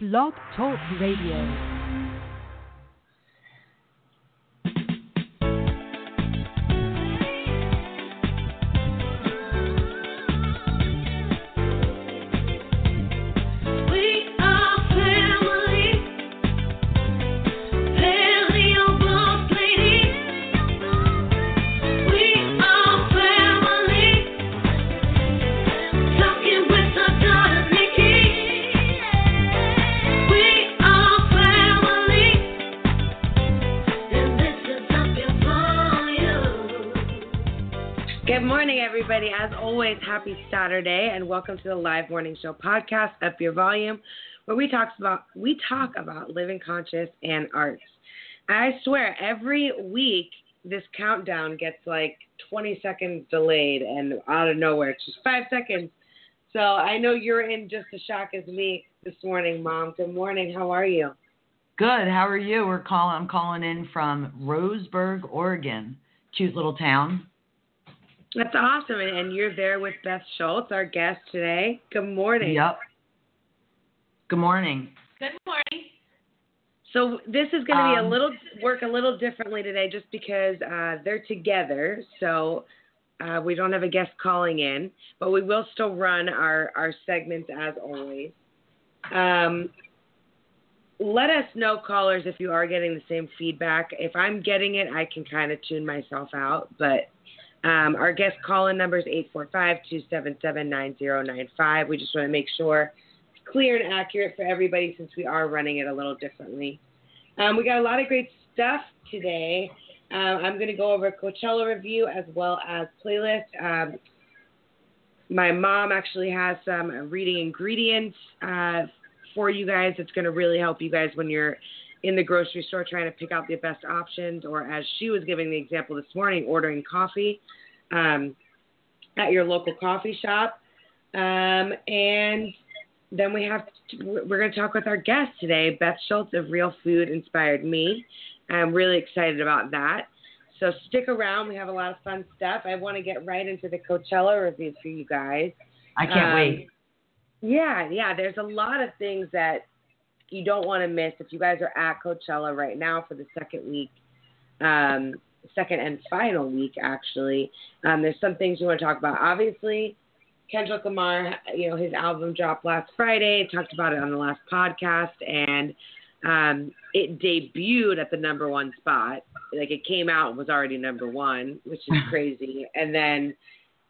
Blog Talk Radio. Morning, everybody. As always, happy Saturday, and welcome to the live morning show podcast, Up Your Volume, where we talk about we talk about living conscious and arts. I swear, every week this countdown gets like 20 seconds delayed, and out of nowhere, it's just five seconds. So I know you're in just as shock as me this morning, Mom. Good morning. How are you? Good. How are you? We're calling. I'm calling in from Roseburg, Oregon. Cute little town. That's awesome, and, and you're there with Beth Schultz, our guest today. Good morning. Yep. Good morning. Good morning. So this is going to be a Um, little work a little differently today, just because uh, they're together. So uh, we don't have a guest calling in, but we will still run our our segments as always. Um, let us know, callers, if you are getting the same feedback. If I'm getting it, I can kind of tune myself out. But um, our guest call-in number is 845-277-9095. We just want to make sure it's clear and accurate for everybody since we are running it a little differently. Um, we got a lot of great stuff today. Uh, I'm going to go over Coachella review as well as playlist. Um, my mom actually has some reading ingredients uh, for you guys. It's going to really help you guys when you're in the grocery store trying to pick out the best options, or as she was giving the example this morning, ordering coffee um, at your local coffee shop. Um, and then we have to, we're going to talk with our guest today, Beth Schultz of Real Food Inspired Me. I'm really excited about that. So stick around. We have a lot of fun stuff. I want to get right into the Coachella review for you guys. I can't Um, wait. Yeah, yeah. There's a lot of things that you don't want to miss if you guys are at Coachella right now for the second week, um, second and final week actually. Um, there's some things you want to talk about. Obviously, Kendrick Lamar, you know, his album dropped last Friday. Talked about it on the last podcast, and um, it debuted at the number one spot. Like it came out and was already number one, which is crazy. and then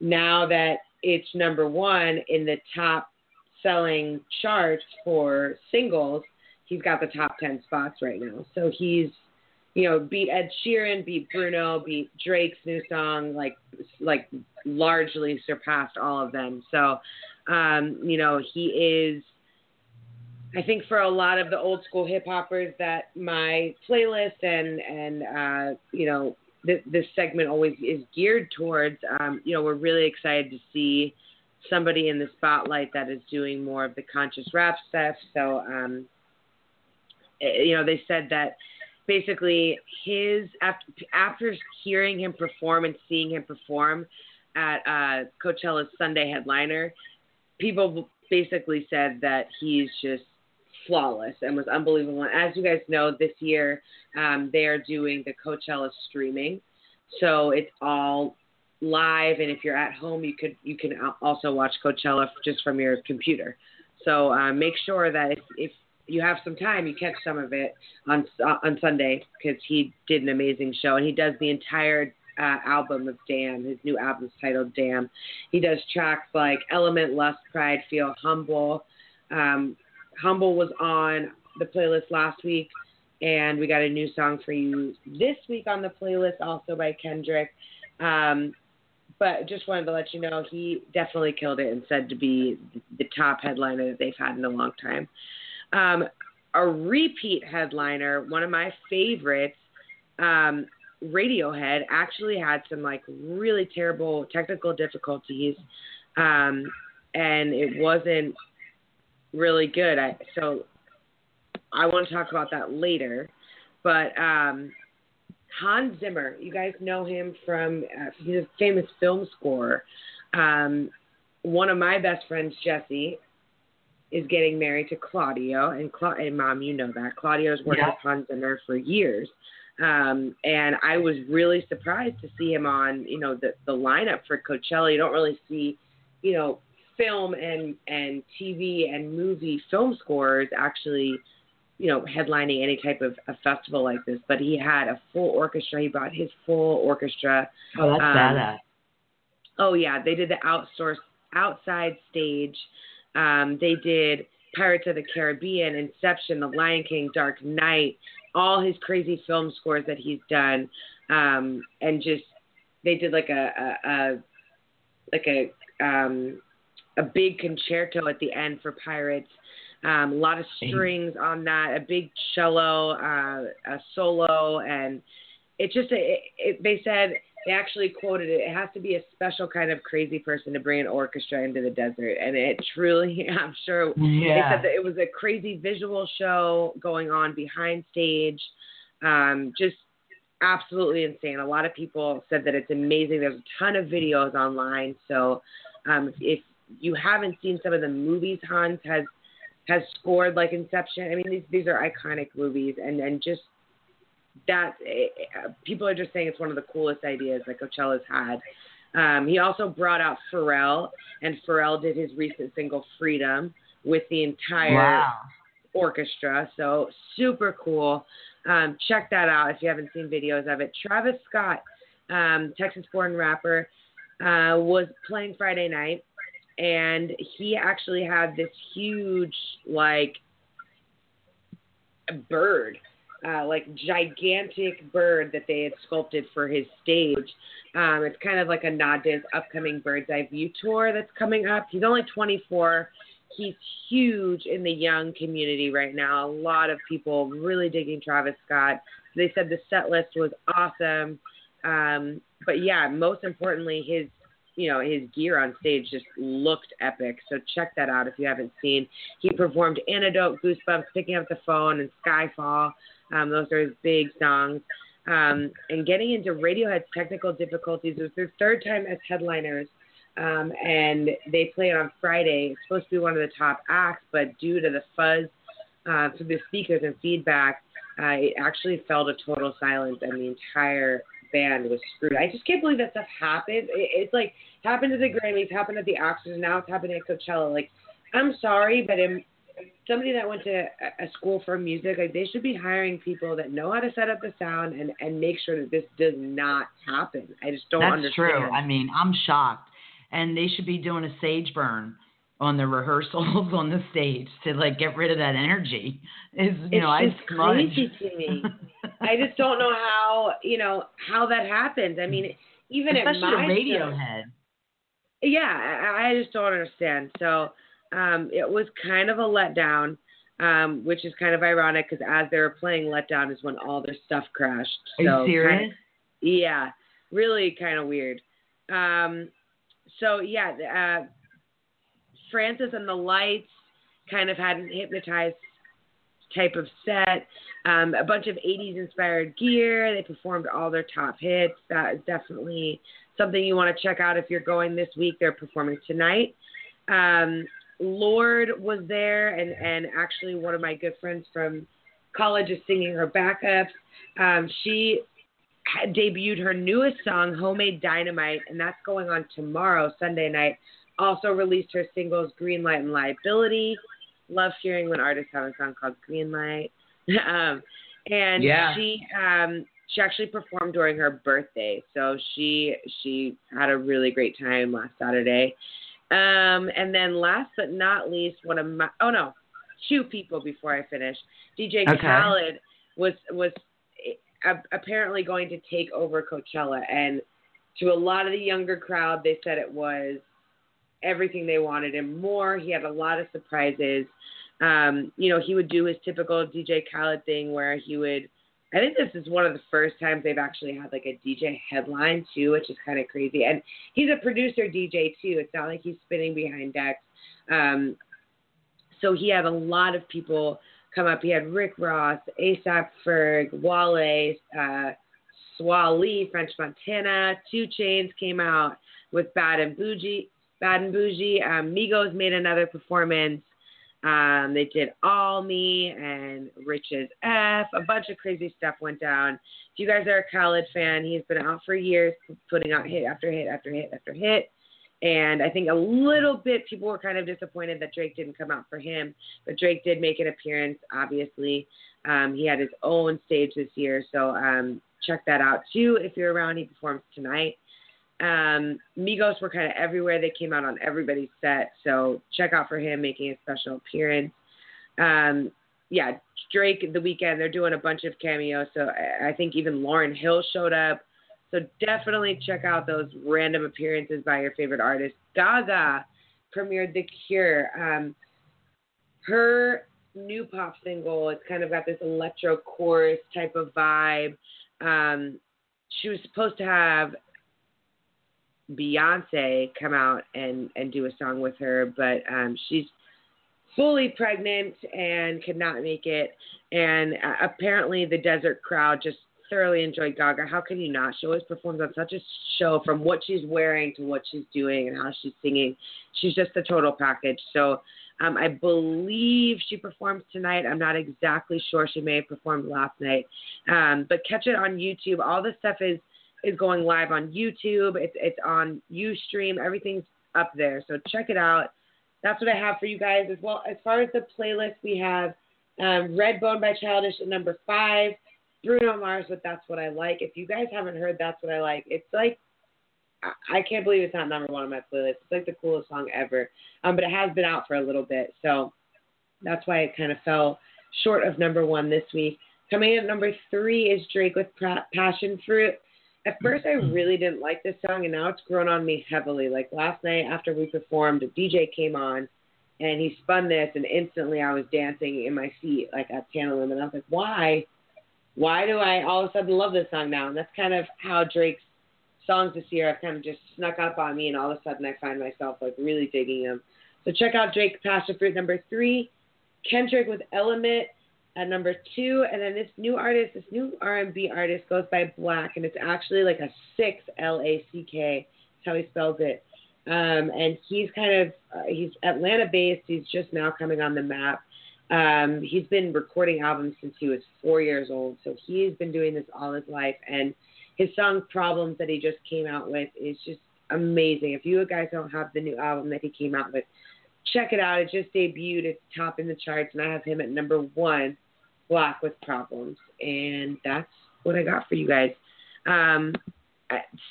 now that it's number one in the top selling charts for singles, he's got the top 10 spots right now. So he's, you know, beat Ed Sheeran, beat Bruno, beat Drake's new song, like, like largely surpassed all of them. So, um, you know, he is, I think for a lot of the old school hip hoppers that my playlist and, and, uh, you know, this, this segment always is geared towards, um, you know, we're really excited to see, somebody in the spotlight that is doing more of the conscious rap stuff. So, um, eh, you know, they said that basically his after, after hearing him perform and seeing him perform at uh, Coachella's Sunday headliner, people basically said that he's just flawless and was unbelievable. And as you guys know, this year um, they are doing the Coachella streaming, so it's all live and if you're at home you could you can also watch Coachella just from your computer. So uh, make sure that if, if you have some time you catch some of it on uh, on Sunday because he did an amazing show and he does the entire uh, album of Damn. His new album's titled Damn. He does tracks like Element, Lust, Pride, Feel, Humble. Um, Humble was on the playlist last week and we got a new song for you this week on the playlist also by Kendrick. Um, but just wanted to let you know he definitely killed it and said to be the top headliner that they've had in a long time. Um, a repeat headliner, one of my favorites, um, Radiohead, actually had some like really terrible technical difficulties, um, and it wasn't really good. I, so I want to talk about that later, but um, Hans Zimmer. You guys know him from uh, he's a famous film scorer. Um, one of my best friends, Jesse, is getting married to Claudio, and, Cla- and mom, you know that Claudio's worked Yeah. with Hans Zimmer for years. Um, and I was really surprised to see him on, you know, the the lineup for Coachella. You don't really see, you know, film and and TV and movie film scores actually, you know, headlining any type of a festival like this. But he had a full orchestra. He brought his full orchestra. Oh, that's Um, badass. Oh yeah, they did the outsource outside stage. Um, they did Pirates of the Caribbean, Inception, The Lion King, Dark Knight, all his crazy film scores that he's done, um, and just they did like a, a, a like a um, a big concerto at the end for Pirates. Um, a lot of strings on that, a big cello, uh, a solo, and it just it, it, they said they actually quoted it. It has to be a special kind of crazy person to bring an orchestra into the desert, and it truly, I'm sure, they said that it was a crazy visual show going on behind stage. Um, just absolutely insane. A lot of people said that it's amazing. There's a ton of videos online. So um, if you haven't seen some of the movies Hans has has scored, like Inception, I mean these these are iconic movies, and and just that eh, people are just saying it's one of the coolest ideas that Coachella's had. Um, he also brought out Pharrell, and Pharrell did his recent single Freedom with the entire Wow. orchestra. So super cool. Um, check that out if you haven't seen videos of it. Travis Scott, um, Texas-born rapper, uh, was playing Friday night, and he actually had this huge like bird, uh, like gigantic bird that they had sculpted for his stage. Um, it's kind of like a nod to his upcoming Bird's Eye View tour that's coming up. He's only 24 he's huge in the young community right now. A lot of people really digging Travis Scott. They said the set list was awesome. Um, but yeah, most importantly, his you know his gear on stage just looked epic. So check that out if you haven't seen. He performed Antidote, Goosebumps, Picking Up the Phone, and Skyfall. Um, those are his big songs. Um, and getting into Radiohead's technical difficulties it was their third time as headliners um, and they play it on Friday. It's supposed to be one of the top acts, but due to the fuzz uh, through the speakers and feedback, uh, it actually fell to total silence, and the entire band was screwed. I just can't believe that stuff happened. It, it's like happened at the Grammys, happened at the Oscars, and now it's happening at Coachella. Like, I'm sorry, but in, somebody that went to a, school for music, like they should be hiring people that know how to set up the sound and and make sure that this does not happen. I just don't That's understand. true. I mean, I'm shocked. And they should be doing a sage burn on the rehearsals on the stage to like get rid of that energy. Is you it's know, I crazy to me. I just don't know how you know how that happens. I mean, even Especially at my Radiohead. yeah, I, I just don't understand. So um, it was kind of a letdown, um, which is kind of ironic because as they were playing letdown is when all their stuff crashed. Are so you serious? Kind yeah, really kind of weird. Um, so yeah, uh, Francis and the Lights kind of had an hypnotized type of set. Um, a bunch of 80s inspired gear. They performed all their top hits. That is definitely something you want to check out if you're going this week. They're performing tonight. Um, Lorde was there, and, and actually one of my good friends from college is singing her backups. Um, she debuted her newest song, Homemade Dynamite, and that's going on tomorrow, Sunday night. Also released her singles, Green Light and Liability. Love hearing when artists have a song called Green Light. um, and Yeah. she um, she actually performed during her birthday, so she she had a really great time last Saturday. Um, and then last but not least, one of my oh no, two people before I finish. DJ Okay. Khaled was was apparently going to take over Coachella, and to a lot of the younger crowd, they said it was everything they wanted and more. He had a lot of surprises. Um, you know, he would do his typical DJ Khaled thing where he would. I think this is one of the first times they've actually had like a DJ headline too, which is kind of crazy. And he's a producer DJ too. It's not like he's spinning behind decks. Um, so he had a lot of people come up. He had Rick Ross, ASAP Ferg, Wale, uh, Swali, French Montana, 2 Chainz came out with Bad and Boujee. Bad and Boujee. Um, Migos made another performance. Um, they did All Me and Rich's F. A bunch of crazy stuff went down. If you guys are a Khaled fan, he's been out for years, putting out hit after hit after hit after hit. And I think a little bit people were kind of disappointed that Drake didn't come out for him, but Drake did make an appearance. Obviously, um, he had his own stage this year, so um, check that out too if you're around. He performs tonight. Um, Migos were kind of everywhere. They came out on everybody's set, so check out for him making a special appearance. Um, yeah, Drake The Weeknd. They're doing a bunch of cameos, so I, think even Lauryn Hill showed up. So definitely check out those random appearances by your favorite artist. Gaga premiered The Cure. Um, her new pop single, it's kind of got this electro chorus type of vibe. Um, she was supposed to have Beyonce come out and and do a song with her, but um, she's fully pregnant and could not make it. And uh, apparently, the desert crowd just thoroughly enjoyed Gaga. How can you not? She always performs on such a show, from what she's wearing to what she's doing and how she's singing. She's just a total package. So. Um, I believe she performs tonight. I'm not exactly sure. She may have performed last night. Um, but catch it on YouTube. All this stuff is is going live on YouTube. It's it's on UStream. Everything's up there. So check it out. That's what I have for you guys as well. As far as the playlist, we have um, Redbone by Childish at number five. Bruno Mars with That's What I Like. If you guys haven't heard That's What I Like, it's like I can't believe it's not number one on my playlist. It's like the coolest song ever. Um, but it has been out for a little bit, so that's why it kind of fell short of number one this week. Coming in at number three is Drake with Passion Fruit. At first, I really didn't like this song, and now it's grown on me heavily. Like last night after we performed, a DJ came on, and he spun this, and instantly I was dancing in my seat, like at Tantalum, and I was like, why? Why do I all of a sudden love this song now? And that's kind of how Drake's songs this year have kind of just snuck up on me, and all of a sudden I find myself like really digging them. So check out Drake Passion Fruit number three, Kendrick with Element at number two, and then this new artist, this new R&B artist goes by Black, and it's actually like a six L A C K. That's how he spells it. Um, and he's kind of uh, he's Atlanta based. He's just now coming on the map. Um, he's been recording albums since he was four years old, so he's been doing this all his life. And his song "Problems" that he just came out with is just amazing. If you guys don't have the new album that he came out with, check it out. It just debuted. It's top in the charts, and I have him at number one black with problems. And that's what I got for you guys. Um,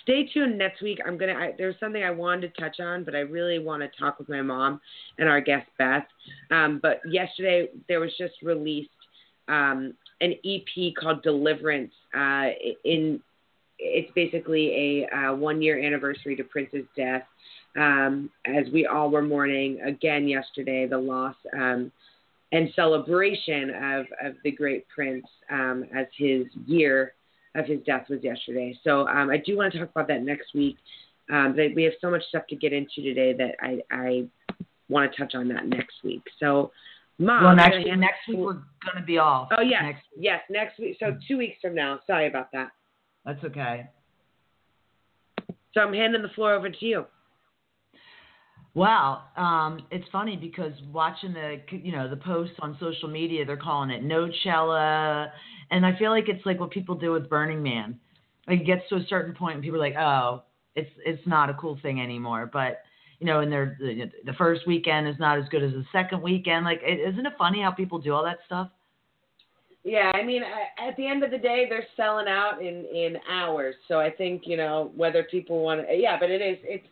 stay tuned next week. I'm gonna. There's something I wanted to touch on, but I really want to talk with my mom and our guest Beth. Um, but yesterday there was just released um, an EP called Deliverance. Uh, in it's basically a uh, one year anniversary to Prince's death. Um, as we all were mourning again yesterday, the loss um, and celebration of, of the great Prince um, as his year of his death was yesterday. So um, I do want to talk about that next week. Um, but we have so much stuff to get into today that I, I want to touch on that next week. So, Mom, well, next, week, next week we're going to be off. Oh yes, next yes, next week. So two weeks from now. Sorry about that. That's okay. So I'm handing the floor over to you. Well, um, it's funny because watching the you know the posts on social media, they're calling it no Nochella, and I feel like it's like what people do with Burning Man. Like it gets to a certain point, and people are like, "Oh, it's it's not a cool thing anymore." But you know, and they're the, first weekend is not as good as the second weekend. Like, isn't it funny how people do all that stuff? Yeah, I mean, at the end of the day, they're selling out in in hours. So I think you know whether people want to. Yeah, but it's it's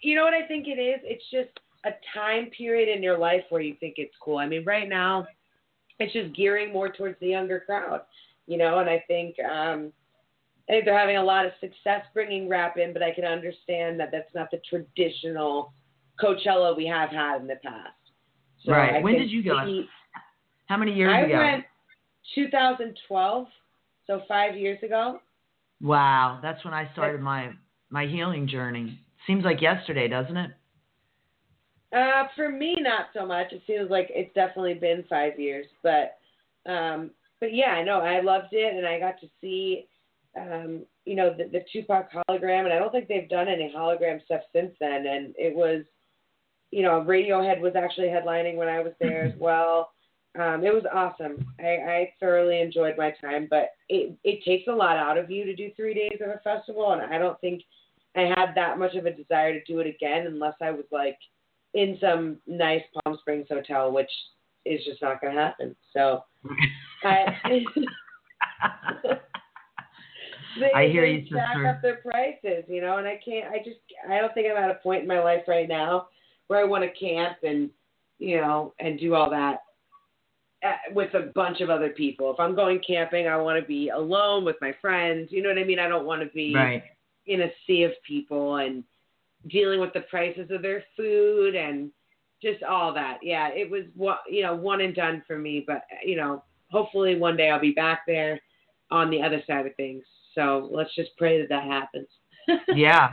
you know what I think it is? It's just a time period in your life where you think it's cool. I mean, right now, it's just gearing more towards the younger crowd, you know. And I think um, I think they're having a lot of success bringing rap in, but I can understand that that's not the traditional Coachella we have had in the past. So right. I when did you go? How many years I ago? I went 2012, so five years ago. Wow, that's when I started my my healing journey. Seems like yesterday, doesn't it? Uh, for me, not so much. It feels like it's definitely been five years, but um, but yeah, I know I loved it, and I got to see, um, you know, the, the Tupac hologram, and I don't think they've done any hologram stuff since then, and it was you know, Radiohead was actually headlining when I was there as well. Um, it was awesome. I, I thoroughly enjoyed my time, but it it takes a lot out of you to do three days of a festival, and I don't think I had that much of a desire to do it again unless I was like in some nice Palm Springs hotel, which is just not going to happen. So, I, they, I hear you, jack sister. up their prices, you know, and I can't. I just I don't think I'm at a point in my life right now where I want to camp and you know and do all that uh, with a bunch of other people. If I'm going camping, I want to be alone with my friends. You know what I mean? I don't want to be right. In a sea of people and dealing with the prices of their food and just all that. Yeah, it was what you know one and done for me. But you know, hopefully one day I'll be back there on the other side of things. So let's just pray that that happens. yeah.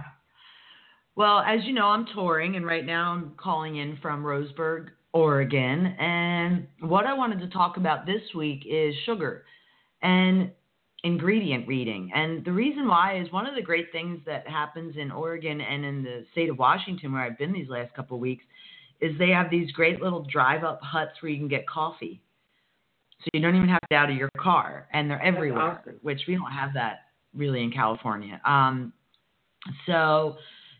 Well, as you know, I'm touring, and right now I'm calling in from Roseburg, Oregon. And what I wanted to talk about this week is sugar and ingredient reading. And the reason why is one of the great things that happens in Oregon and in the state of Washington, where I've been these last couple of weeks, is they have these great little drive up huts where you can get coffee. So you don't even have to get out of your car, and they're everywhere, awesome. which we don't have that really in California. Um, so,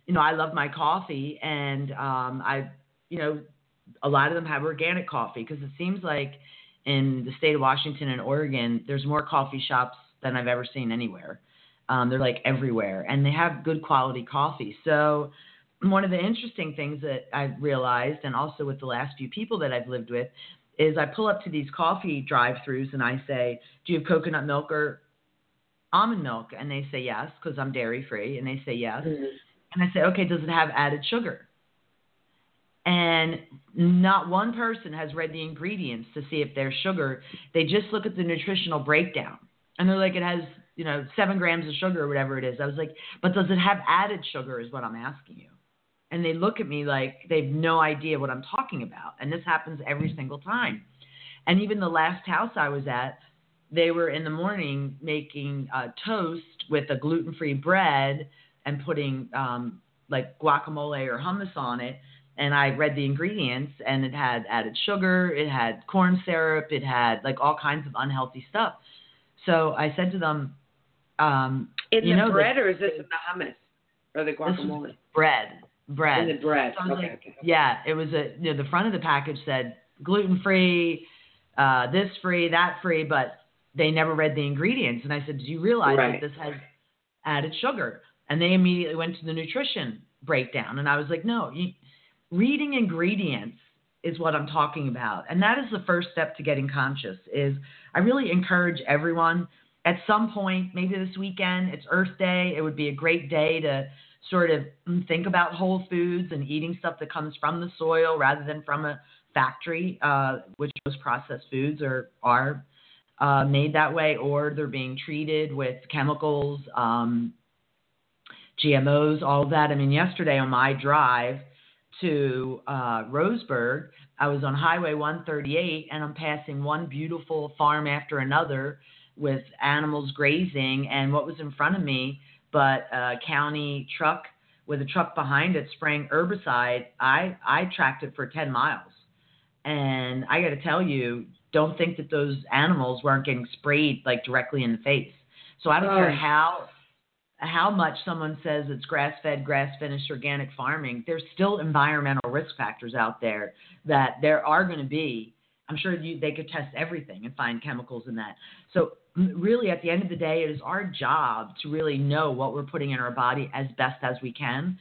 you know, I love my coffee, and um, I, you know, a lot of them have organic coffee because it seems like in the state of Washington and Oregon, there's more coffee shops than I've ever seen anywhere. Um, they're like everywhere, and they have good quality coffee. So, one of the interesting things that I've realized, and also with the last few people that I've lived with, is I pull up to these coffee drive-throughs and I say, "Do you have coconut milk or almond milk?" And they say yes because I'm dairy-free, and they say yes. And I say, "Okay, does it have added sugar?" And not one person has read the ingredients to see if there's sugar. They just look at the nutritional breakdown, and they're like, "It has." You know, seven grams of sugar or whatever it is. I was like, but does it have added sugar? Is what I'm asking you and they look at me like they've no idea what I'm talking about. And this happens every single time. And even the last house I was at, they were in the morning making uh, toast with a gluten free bread and putting um, like guacamole or hummus on it. And I read the ingredients, and it had added sugar, it had corn syrup, it had like all kinds of unhealthy stuff. So I said to them, um, In you the know, bread, the- or is this in the hummus or the guacamole? bread, bread. In the bread. So Okay, like, okay. Yeah, it was a you know, the front of the package said gluten free, uh, this free, that free, but they never read the ingredients. And I said, Do you realize Right. that this has added sugar? And they immediately went to the nutrition breakdown. And I was like, No, you, reading ingredients is what I'm talking about. And that is the first step to getting conscious is I really encourage everyone at some point, maybe this weekend, it's Earth Day. It would be a great day to sort of think about whole foods and eating stuff that comes from the soil rather than from a factory, uh, which most processed foods are are uh, made that way, or they're being treated with chemicals, um, GMOs, all that. I mean, yesterday on my drive to uh, Roseburg, I was on Highway 138, and I'm passing one beautiful farm after another with animals grazing, and what was in front of me but a county truck with a truck behind it spraying herbicide, I I tracked it for 10 miles. And I got to tell you, don't think that those animals weren't getting sprayed like directly in the face. So I don't care Oh. how how much someone says it's grass-fed, grass-finished organic farming, there's still environmental risk factors out there that there are going to be. I'm sure you, they could test everything and find chemicals in that. So really, at the end of the day, it is our job to really know what we're putting in our body as best as we can.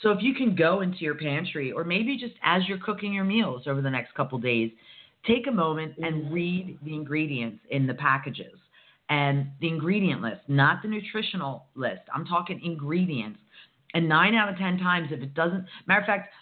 So if you can go into your pantry, or maybe just as you're cooking your meals over the next couple days, take a moment and read the ingredients in the packages and the ingredient list, not the nutritional list. I'm talking ingredients. And nine out of ten times, if it doesn't, matter of fact,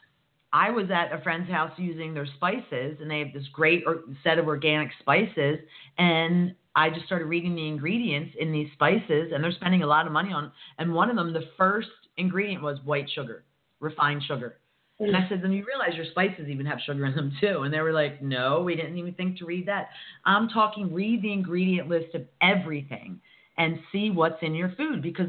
I was at a friend's house using their spices, and they have this great set of organic spices. And I just started reading the ingredients in these spices, and they're spending a lot of money on. And one of them, the first ingredient was white sugar, refined sugar. And I said, then you realize your spices even have sugar in them too. And they were like, no, we didn't even think to read that. I'm talking, read the ingredient list of everything and see what's in your food because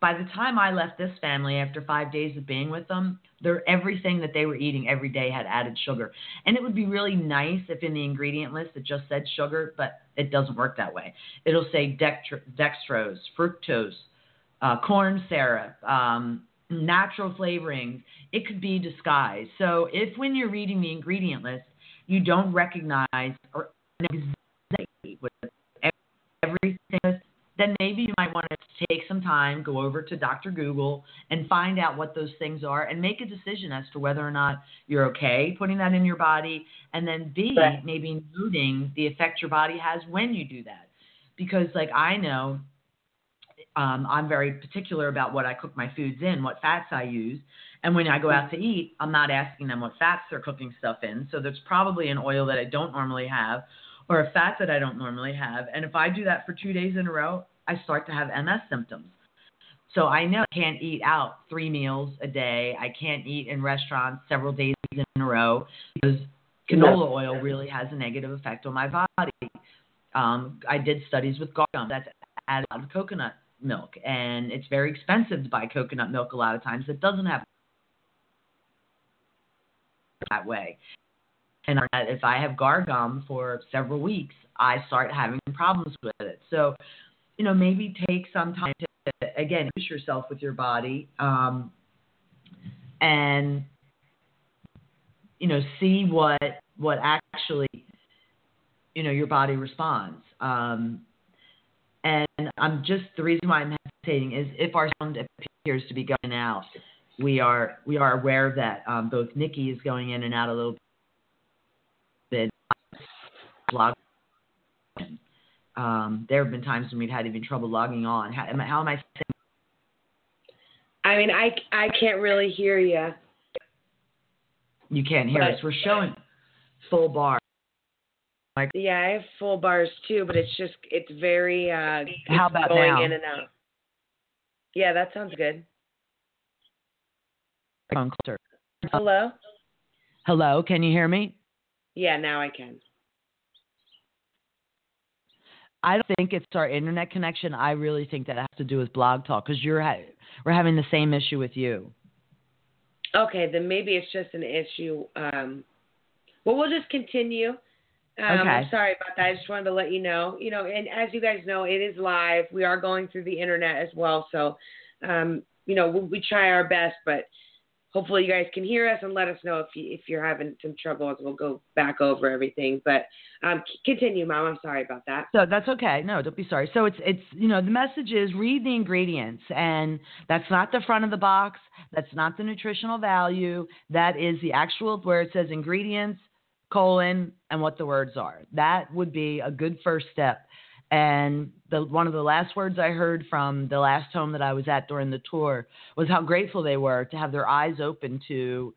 by the time I left this family after five days of being with them, their everything that they were eating every day had added sugar. And it would be really nice if in the ingredient list it just said sugar, but it doesn't work that way. It'll say dextrose, fructose, uh, corn syrup, um, natural flavorings. It could be disguised. So if when you're reading the ingredient list, you don't recognize or know exactly what everything is, then maybe you might want to take some time, go over to Dr. Google and find out what those things are and make a decision as to whether or not you're okay putting that in your body. And then B, Right. maybe noting the effect your body has when you do that. Because, like, I know um, I'm very particular about what I cook my foods in, what fats I use. And when I go out to eat, I'm not asking them what fats they're cooking stuff in. So there's probably an oil that I don't normally have or a fat that I don't normally have. And if I do that for two days in a row, I start to have MS symptoms. So I know I can't eat out three meals a day. I can't eat in restaurants several days in a row because canola oil really has a negative effect on my body. Um, I did studies with gum that's added out of coconut milk, and it's very expensive to buy coconut milk a lot of times that doesn't have that way. And if I have guar gum for several weeks, I start having problems with it. So, you know, maybe take some time to, again, use yourself with your body um, and, you know, see what, what actually, you know, your body responds. Um, and I'm just, the reason why I'm hesitating is if our sound appears to be going out, we are, we are aware that um, both Nikki is going in and out a little bit. Log. Um, there have been times when we've had even trouble logging on. How, am I- how am I saying? I mean, I, I can't really hear you. You can't hear But- us. We're showing full bar. Yeah, I have full bars too, but it's just it's very uh How about going now? in and out. Yeah, that sounds good. Closer. Hello? Hello, can you hear me? Yeah, now I can. I don't think it's our internet connection. I really think that has to do with Blog Talk because you're ha- we're having the same issue with you. Okay, then maybe it's just an issue. Um, well, we'll just continue. Um, Okay. I'm sorry about that. I just wanted to let you know. You know, and as you guys know, it is live. We are going through the internet as well. So, um, you know, we, we try our best, but hopefully you guys can hear us and let us know if you if you're having some trouble. As we'll go back over everything. But um, c- continue, Mom. I'm sorry about that. So that's okay. No, don't be sorry. So it's it's you know the message is read the ingredients, and that's not the front of the box. That's not the nutritional value. That is the actual where it says ingredients colon and what the words are. That would be a good first step. And the one of the last words I heard from the last home that I was at during the tour was how grateful they were to have their eyes open to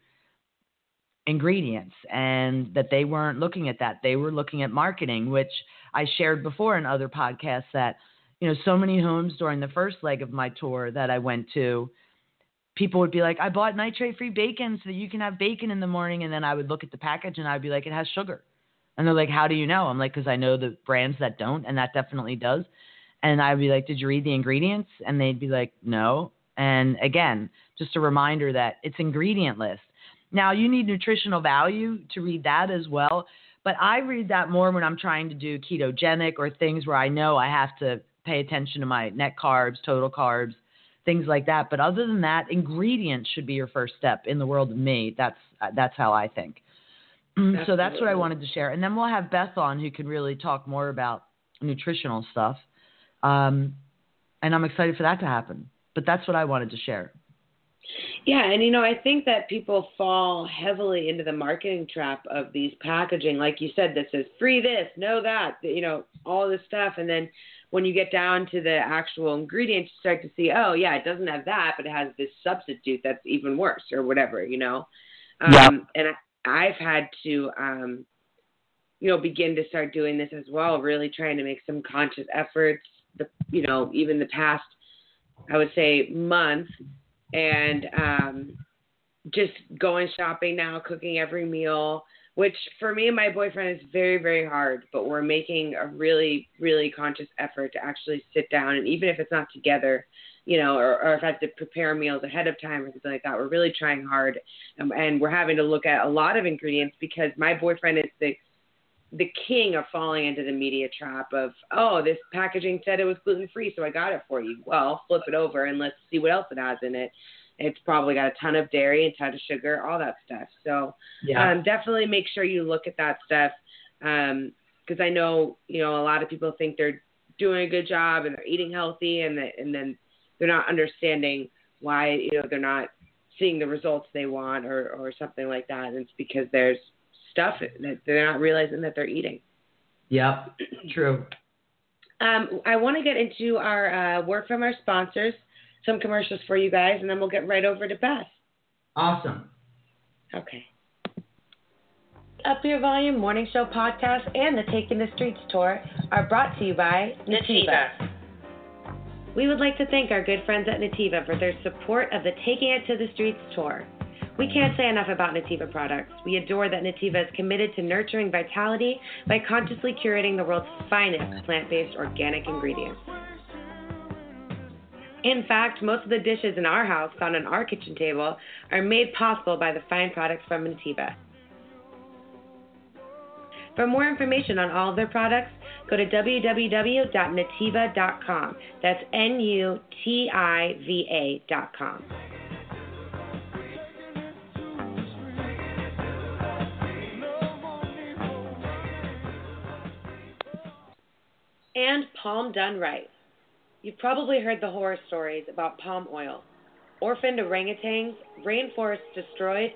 ingredients and that they weren't looking at that. They were looking at marketing, which I shared before in other podcasts that, you know, so many homes during the first leg of my tour that I went to, people would be like, I bought nitrate free bacon so that you can have bacon in the morning. And then I would look at the package and I'd be like, it has sugar. And they're like, how do you know? I'm like, because I know the brands that don't, and that definitely does. And I'd be like, did you read the ingredients? And they'd be like, no. And again, just a reminder that it's ingredient list. Now you need nutritional value to read that as well. But I read that more when I'm trying to do ketogenic or things where I know I have to pay attention to my net carbs, total carbs, things like that. But other than that, ingredients should be your first step in the world of me. That's that's how I think. So that's what I wanted to share. And then we'll have Beth on who can really talk more about nutritional stuff. Um, and I'm excited for that to happen. But that's what I wanted to share. Yeah, and you know, I think that people fall heavily into the marketing trap of these packaging. Like you said, this is free this, no that, you know, all this stuff. And then when you get down to the actual ingredients, you start to see, oh, yeah, it doesn't have that, but it has this substitute that's even worse or whatever, you know? Um, Yeah. And I, I've had to, um, you know, begin to start doing this as well, really trying to make some conscious efforts, the, you know, even the past, I would say, month and um, just going shopping now, cooking every meal, which for me and my boyfriend is very, very hard, but we're making a really, really conscious effort to actually sit down and even if it's not together, you know, or, or if I have to prepare meals ahead of time or something like that, we're really trying hard and, and we're having to look at a lot of ingredients because my boyfriend is the the king of falling into the media trap of, oh, this packaging said it was gluten free, so I got it for you. Well, flip it over and let's see what else it has in it. It's probably got a ton of dairy, a ton of sugar, all that stuff. So Yeah. um, definitely make sure you look at that stuff because I know you know a lot of people think they're doing a good job and they're eating healthy, and that, and then they're not understanding why you know they're not seeing the results they want or or something like that. And it's because there's stuff that they're not realizing that they're eating. Yep. True. Um, I want to get into our uh, work from our sponsors, some commercials for you guys, and then we'll get right over to Beth. Awesome. Okay. Up Your Volume Morning Show podcast and the Taking the Streets tour are brought to you by Nutiva. We would like to thank our good friends at Nutiva for their support of the Taking It to the Streets tour. We can't say enough about Nutiva products. We adore that Nutiva is committed to nurturing vitality by consciously curating the world's finest plant based organic ingredients. In fact, most of the dishes in our house found on our kitchen table are made possible by the fine products from Nutiva. For more information on all of their products, go to www.nutiva.com. That's N U T I V A.com. And Palm Done Right. You've probably heard the horror stories about palm oil. Orphaned orangutans, rainforests destroyed,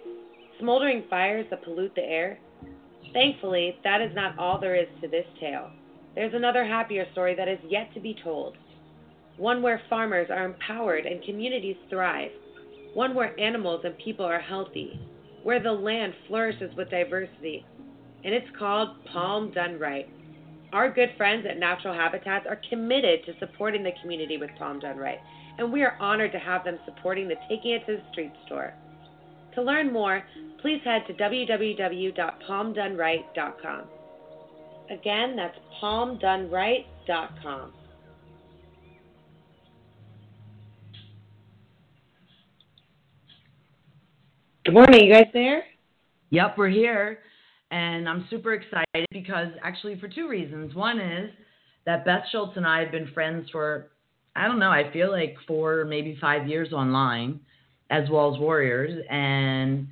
smoldering fires that pollute the air. Thankfully, that is not all there is to this tale. There's another happier story that is yet to be told. One where farmers are empowered and communities thrive. One where animals and people are healthy. Where the land flourishes with diversity. And it's called Palm Done Right. Our good friends at Natural Habitats are committed to supporting the community with Palm Done Right, and we are honored to have them supporting the Taking It to the Street store. To learn more, please head to www.palmdoneright.com. Again, that's palmdoneright.com. Good morning, you guys there? Yep, we're here. And I'm super excited because actually, for two reasons. One is that Beth Schultz and I have been friends for, I don't know, I feel like four, maybe five years online as well as Warriors. And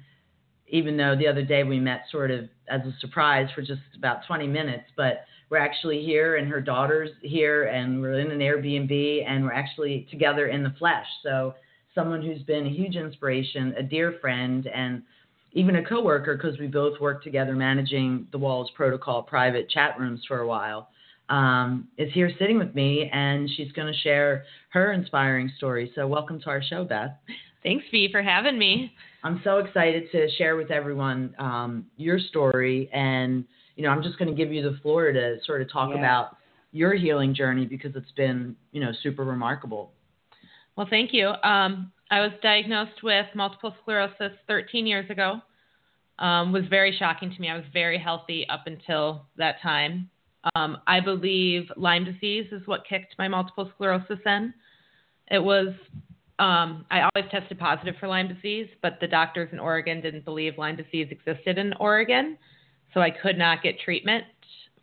even though the other day we met sort of as a surprise for just about 20 minutes, but we're actually here and her daughter's here and we're in an Airbnb and we're actually together in the flesh. So, someone who's been a huge inspiration, a dear friend, and even a coworker because we both worked together managing the Wahls Protocol private chat rooms for a while. Um, is here sitting with me, and she's going to share her inspiring story. So, welcome to our show, Beth. Thanks, Fee, for having me. I'm so excited to share with everyone um, your story, and you know, I'm just going to give you the floor to sort of talk Yeah. about your healing journey because it's been, you know, super remarkable. Well, thank you. Um, I was diagnosed with multiple sclerosis 13 years ago. Um, was very shocking to me. I was very healthy up until that time. Um, I believe Lyme disease is what kicked my multiple sclerosis in. It was um, I always tested positive for Lyme disease, but the doctors in Oregon didn't believe Lyme disease existed in Oregon, so I could not get treatment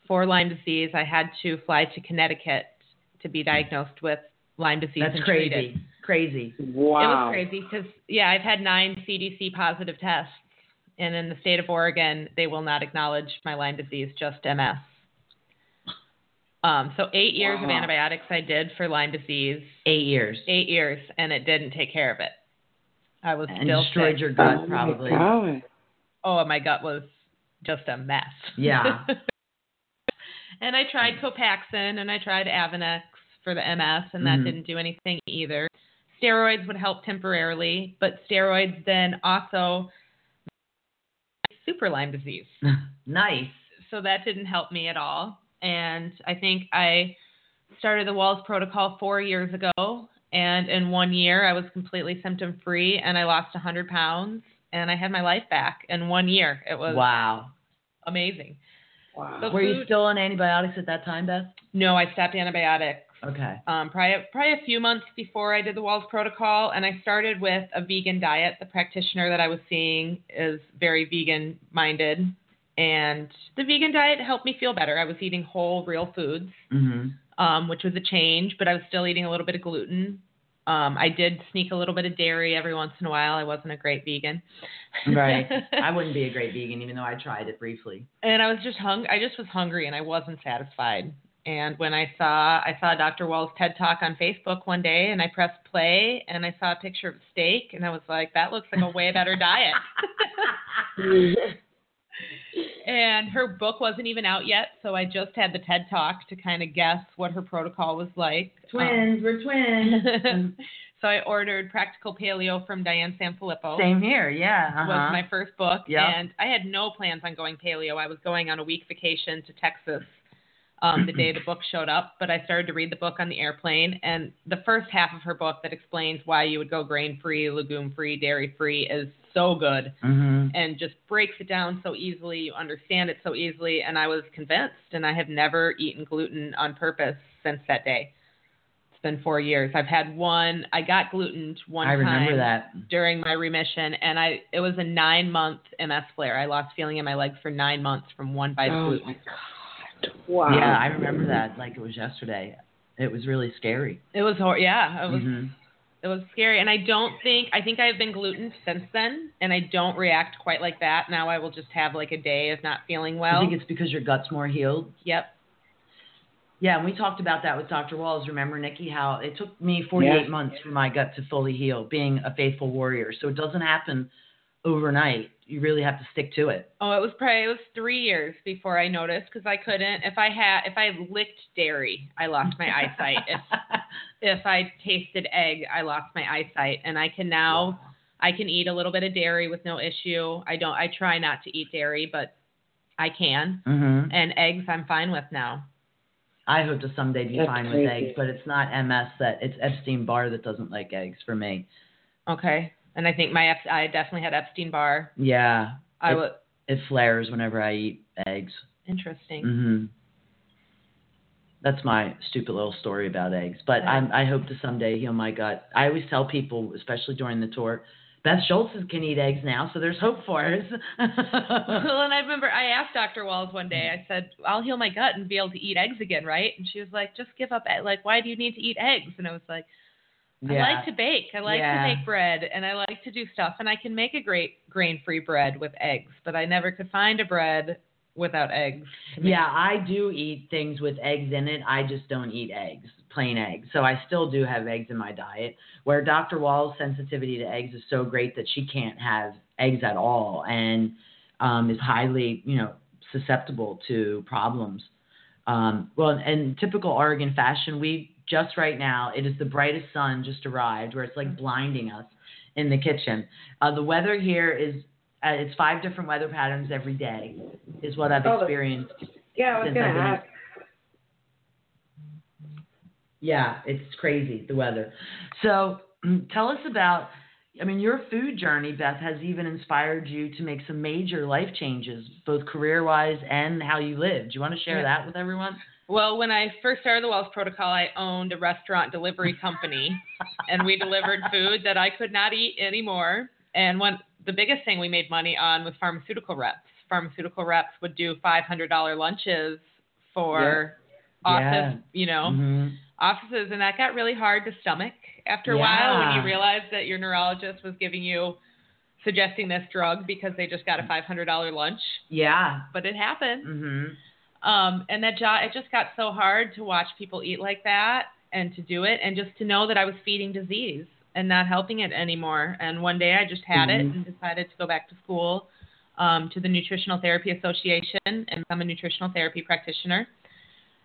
for Lyme disease. I had to fly to Connecticut to be diagnosed with Lyme disease. That's and crazy, treated. Crazy. Wow. It was crazy because yeah, I've had nine CDC positive tests, and in the state of Oregon, they will not acknowledge my Lyme disease, just MS. Um, so eight years of antibiotics I did for Lyme disease, Eight years. eight years, and it didn't take care of it. I was and still destroyed sick. your Oh gut, my probably. God. Oh, my gut was just a mess. Yeah. and I tried Copaxone and I tried Avonex for the MS, and that Mhm. didn't do anything either. Steroids would help temporarily, but steroids then also super Lyme disease. nice. So that didn't help me at all. And I think I started the Wahls Protocol four years ago. And in one year, I was completely symptom free and I lost 100 pounds and I had my life back in one year. It was Wow. amazing. Wow. The Were you still on antibiotics at that time, Beth? No, I stopped antibiotics Okay. um, probably probably a few months before I did the Wahls Protocol, and I started with a vegan diet. The practitioner that I was seeing is very vegan minded, and the vegan diet helped me feel better. I was eating whole, real foods, hmm um, which was a change, but I was still eating a little bit of gluten. Um, I did sneak a little bit of dairy every once in a while. I wasn't a great vegan. Right. I wouldn't be a great vegan, even though I tried it briefly. and I was just hung. I just was hungry, and I wasn't satisfied. And when I saw I saw Dr. Wahls' TED Talk on Facebook one day, and I pressed play, and I saw a picture of steak, and I was like, that looks like a way better diet. and her book wasn't even out yet, so I just had the TED Talk to kind of guess what her protocol was like. Twins, we're twins. Um, so I ordered Practical Paleo from Diane Sanfilippo Same here, yeah. Uh-huh. was my first book, Yep. and I had no plans on going paleo. I was going on a week vacation to Texas um, the day the book showed up, but I started to read the book on the airplane, and the first half of her book that explains why you would go grain-free, legume-free, dairy-free is so good hmm and just breaks it down so easily. You understand it so easily, and I was convinced, and I have never eaten gluten on purpose since that day. It's been four years. I've had one. I got gluten one I remember time that. during my remission, and I it was a nine month MS flare. I lost feeling in my legs for nine months from one bite of oh gluten. my god. Wow. Yeah, I remember that like it was yesterday. It was really scary. It was hor- yeah, it was Mhm. it was scary, and I don't think I think I've been gluten since then, and I don't react quite like that. Now I will just have like a day of not feeling well. I think it's because your gut's more healed. Yep. Yeah, and we talked about that with Dr. Wahls. Remember, Nikki, how it took me 48 Yeah. months for my gut to fully heal, being a faithful warrior. So it doesn't happen overnight. You really have to stick to it. Oh, it was probably it was three years before I noticed because I couldn't. If I had if I licked dairy, I lost my eyesight. If if I tasted egg, I lost my eyesight, and I can now I can eat a little bit of dairy with no issue. I don't. I try not to eat dairy, but I can. hmm And eggs, I'm fine with now. I hope to someday be That's fine crazy. with eggs, but it's not MS that it's Epstein Barr that doesn't like eggs for me. Okay. And I think my Ep- I definitely had Epstein Barr. Yeah, I It- it flares whenever I eat eggs. interesting. hmm That's my stupid little story about eggs. But. I'm, I hope to someday heal my gut. I always tell people, especially during the tour, Beth Schultz can eat eggs now, so there's hope for us. well, and I remember I asked Dr. Wahls one day. I said, "I'll heal my gut and be able to eat eggs again, right?" And she was like, "Just give up. Like, why do you need to eat eggs?" And I was like, "I like to bake. I like Yeah. to make bread, and I like to do stuff, and I can make a great grain-free bread with eggs, but I never could find a bread without eggs." Yeah, I do eat things with eggs in it. I just don't eat eggs, plain eggs. So I still do have eggs in my diet. Where Dr. Wahls' sensitivity to eggs is so great that she can't have eggs at all and um, is highly, you know, susceptible to problems. Um, well, in typical Oregon fashion, we just right now, it is the brightest sun just arrived where it's like blinding us in the kitchen. Uh, the weather here is, uh, it's five different weather patterns every day, is what I've Oh, experienced. Yeah, I was gonna ask. Yeah, it's crazy the weather. So tell us about. I mean, your food journey, Beth, has even inspired you to make some major life changes, both career-wise and how you live. Do you want to share Yeah. that with everyone? Well, when I first started the Wahls Protocol, I owned a restaurant delivery company, and we delivered food that I could not eat anymore. And one, the biggest thing we made money on was pharmaceutical reps. Pharmaceutical reps would do $500 lunches for Yeah. office, you know, Mhm. offices, and that got really hard to stomach after a while when you Yeah. realized that your neurologist was giving you suggesting this drug because they just got a $500 lunch. Yeah. But it happened. hmm Um, and that job, it just got so hard to watch people eat like that and to do it and just to know that I was feeding disease and not helping it anymore. And one day I just had it Mhm. and decided to go back to school um, to the Nutritional Therapy Association and become a nutritional therapy practitioner.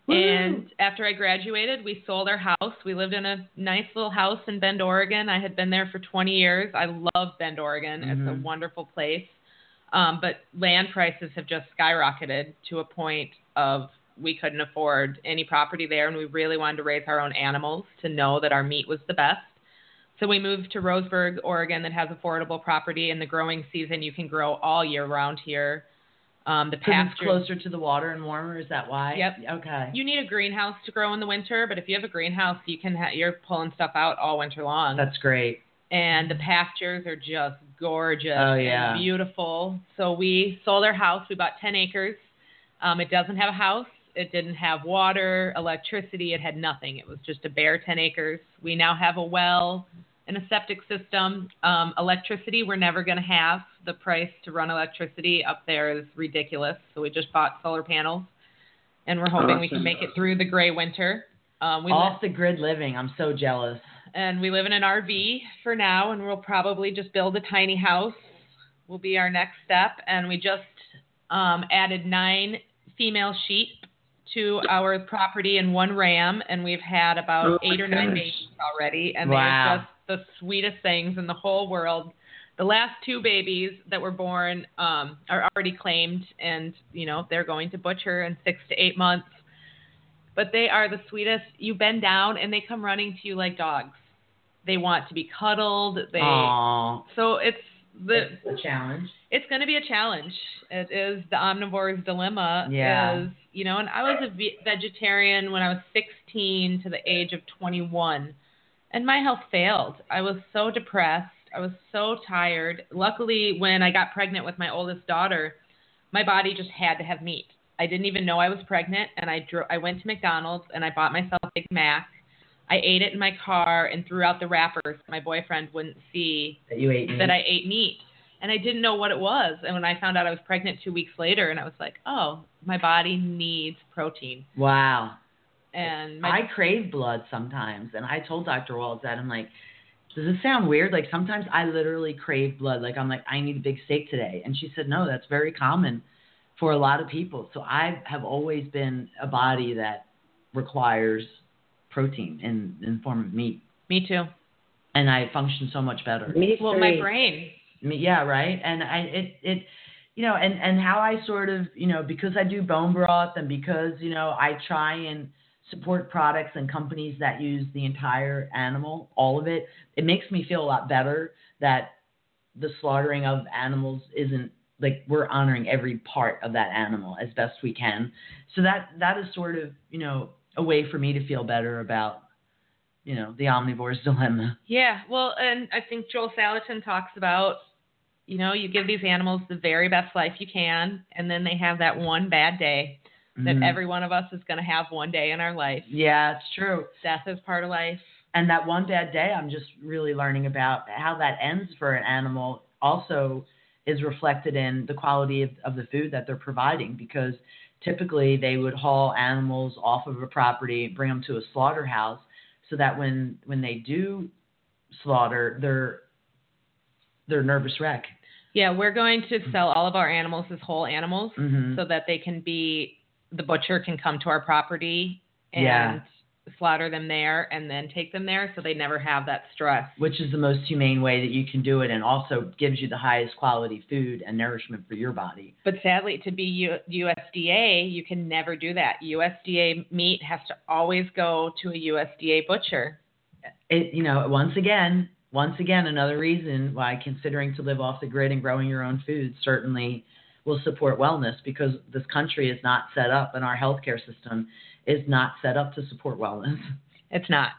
And after I graduated, we sold our house. We lived in a nice little house in Bend, Oregon. I had been there for 20 years. I love Bend, Oregon. It's a Mhm. wonderful place. Um, but land prices have just skyrocketed to a point of we couldn't afford any property there, and we really wanted to raise our own animals to know that our meat was the best. So we moved to Roseburg, Oregon, that has affordable property. In the growing season, you can grow all year round here. Um, the pasture. closer to the water and warmer. Is that why? Yep. Okay. You need a greenhouse to grow in the winter, but if you have a greenhouse, you can ha- you're pulling stuff out all winter long. That's great. and the pastures are just gorgeous Oh, yeah. and beautiful. So we sold our house. We bought 10 acres. Um, it doesn't have a house. It didn't have water, electricity. It had nothing. It was just a bare 10 acres. We now have a well and a septic system. Um, electricity, we're never going to have. The price to run electricity up there is ridiculous. So we just bought solar panels, and we're hoping we can make it through the gray winter. Um, we Off the grid living. I'm so jealous. and we live in an RV for now, and we'll probably just build a tiny house. Will be our next step, and we just um, added nine female sheep to our property and one ram, and we've had about Oh, eight or nine babies already, and Wow. they're just the sweetest things in the whole world. The last two babies that were born um, are already claimed, and you know they're going to butcher in six to eight months. But they are the sweetest. You bend down, and they come running to you like dogs. They want to be cuddled. They Aw. so it's the It's a challenge. It's going to be a challenge. It is the omnivore's dilemma. Yeah. Is you know, and I was a ve- vegetarian when I was 16 to the age of 21, and my health failed. I was so depressed. I was so tired. Luckily, when I got pregnant with my oldest daughter, my body just had to have meat. I didn't even know I was pregnant, and I dro- I went to McDonald's and I bought myself a Big Mac. I ate it in my car and threw out the wrappers. My boyfriend wouldn't see That you ate. that I ate meat. And I didn't know what it was. And when I found out I was pregnant two weeks later, and I was like, oh, my body needs protein. Wow. And my, I crave blood sometimes, and I told Dr. Wahls that I'm like, does this sound weird? Like sometimes I literally crave blood. Like I'm like, I need a big steak today, and she said, no, that's very common for a lot of people. So I have always been a body that requires protein in in the form of meat, me too. and I function so much better. Me Well, my brain. Yeah, right. And I it it you know, and and how I sort of you know because I do bone broth and because you know I try and support products and companies that use the entire animal, all of it. It makes me feel a lot better that the slaughtering of animals isn't like we're honoring every part of that animal as best we can. So that that is sort of you know a way for me to feel better about you know the omnivore's dilemma. Yeah. Well, and I think Joel Salatin talks about, you know, you give these animals the very best life you can, and then they have that one bad day that Mhm. every one of us is going to have one day in our life. yeah, it's true. Death is part of life. and that one bad day i'm just really learning about how that ends for an animal also is reflected in the quality of, of the food that they're providing because typically they would haul animals off of a property bring them to a slaughterhouse so that when when they do slaughter they're they're nervous wreck Yeah, we're going to sell all of our animals as whole animals. hmm so that they can be the butcher can come to our property and Yeah. slaughter them there and then take them there so they never have that stress. which is the most humane way that you can do it and also gives you the highest quality food and nourishment for your body But sadly, to be U- USDA, you can never do that. USDA meat has to always go to a USDA butcher. it you know once again once again another reason why considering to live off the grid and growing your own food certainly will support wellness because this country is not set up and our healthcare system is not set up to support wellness It's not.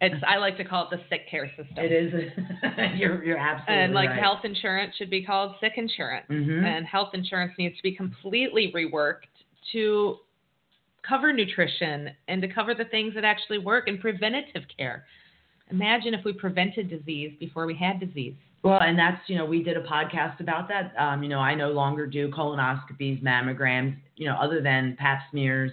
It's I like to call it the sick care system. it is you're you're absolutely And like right. health insurance should be called sick insurance. Mhm. and health insurance needs to be completely reworked to cover nutrition and to cover the things that actually work in preventative care. Imagine if we prevented disease before we had disease. Well, and that's, you know, we did a podcast about that. Um, you know, I no longer do colonoscopies, mammograms, you know, other than pap smears.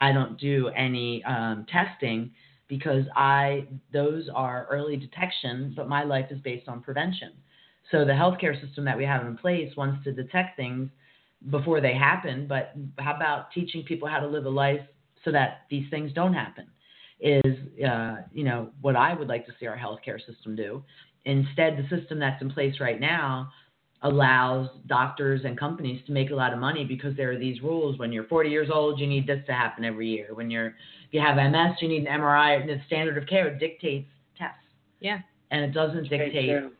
I don't do any um, testing because I, those are early detection, but my life is based on prevention. So the healthcare system that we have in place wants to detect things before they happen, but how about teaching people how to live a life so that these things don't happen? Is, uh, you know, what I would like to see our healthcare system do. Instead, the system that's in place right now allows doctors and companies to make a lot of money because there are these rules. When you're 40 years old, you need this to happen every year. When you're if you have MS, you need an MRI. And the standard of care dictates tests, Yeah. and it doesn't Very dictate.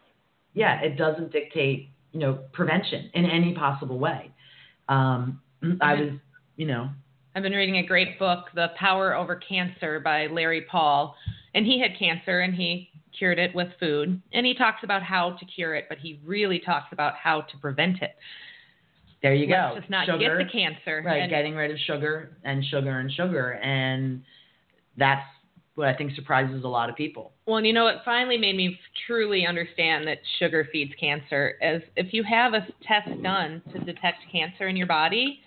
Yeah, it doesn't dictate you know prevention in any possible way. Um, I was, you know, I've been reading a great book, The Power Over Cancer by Larry Paul. And he had cancer and he cured it with food. And he talks about how to cure it, but he really talks about how to prevent it. there you go. Let's just not Sugar, get the cancer. right? And- getting rid of sugar and sugar and sugar, and that's what I think surprises a lot of people. Well, and you know what finally made me truly understand that sugar feeds cancer is if you have a test done to detect cancer in your body,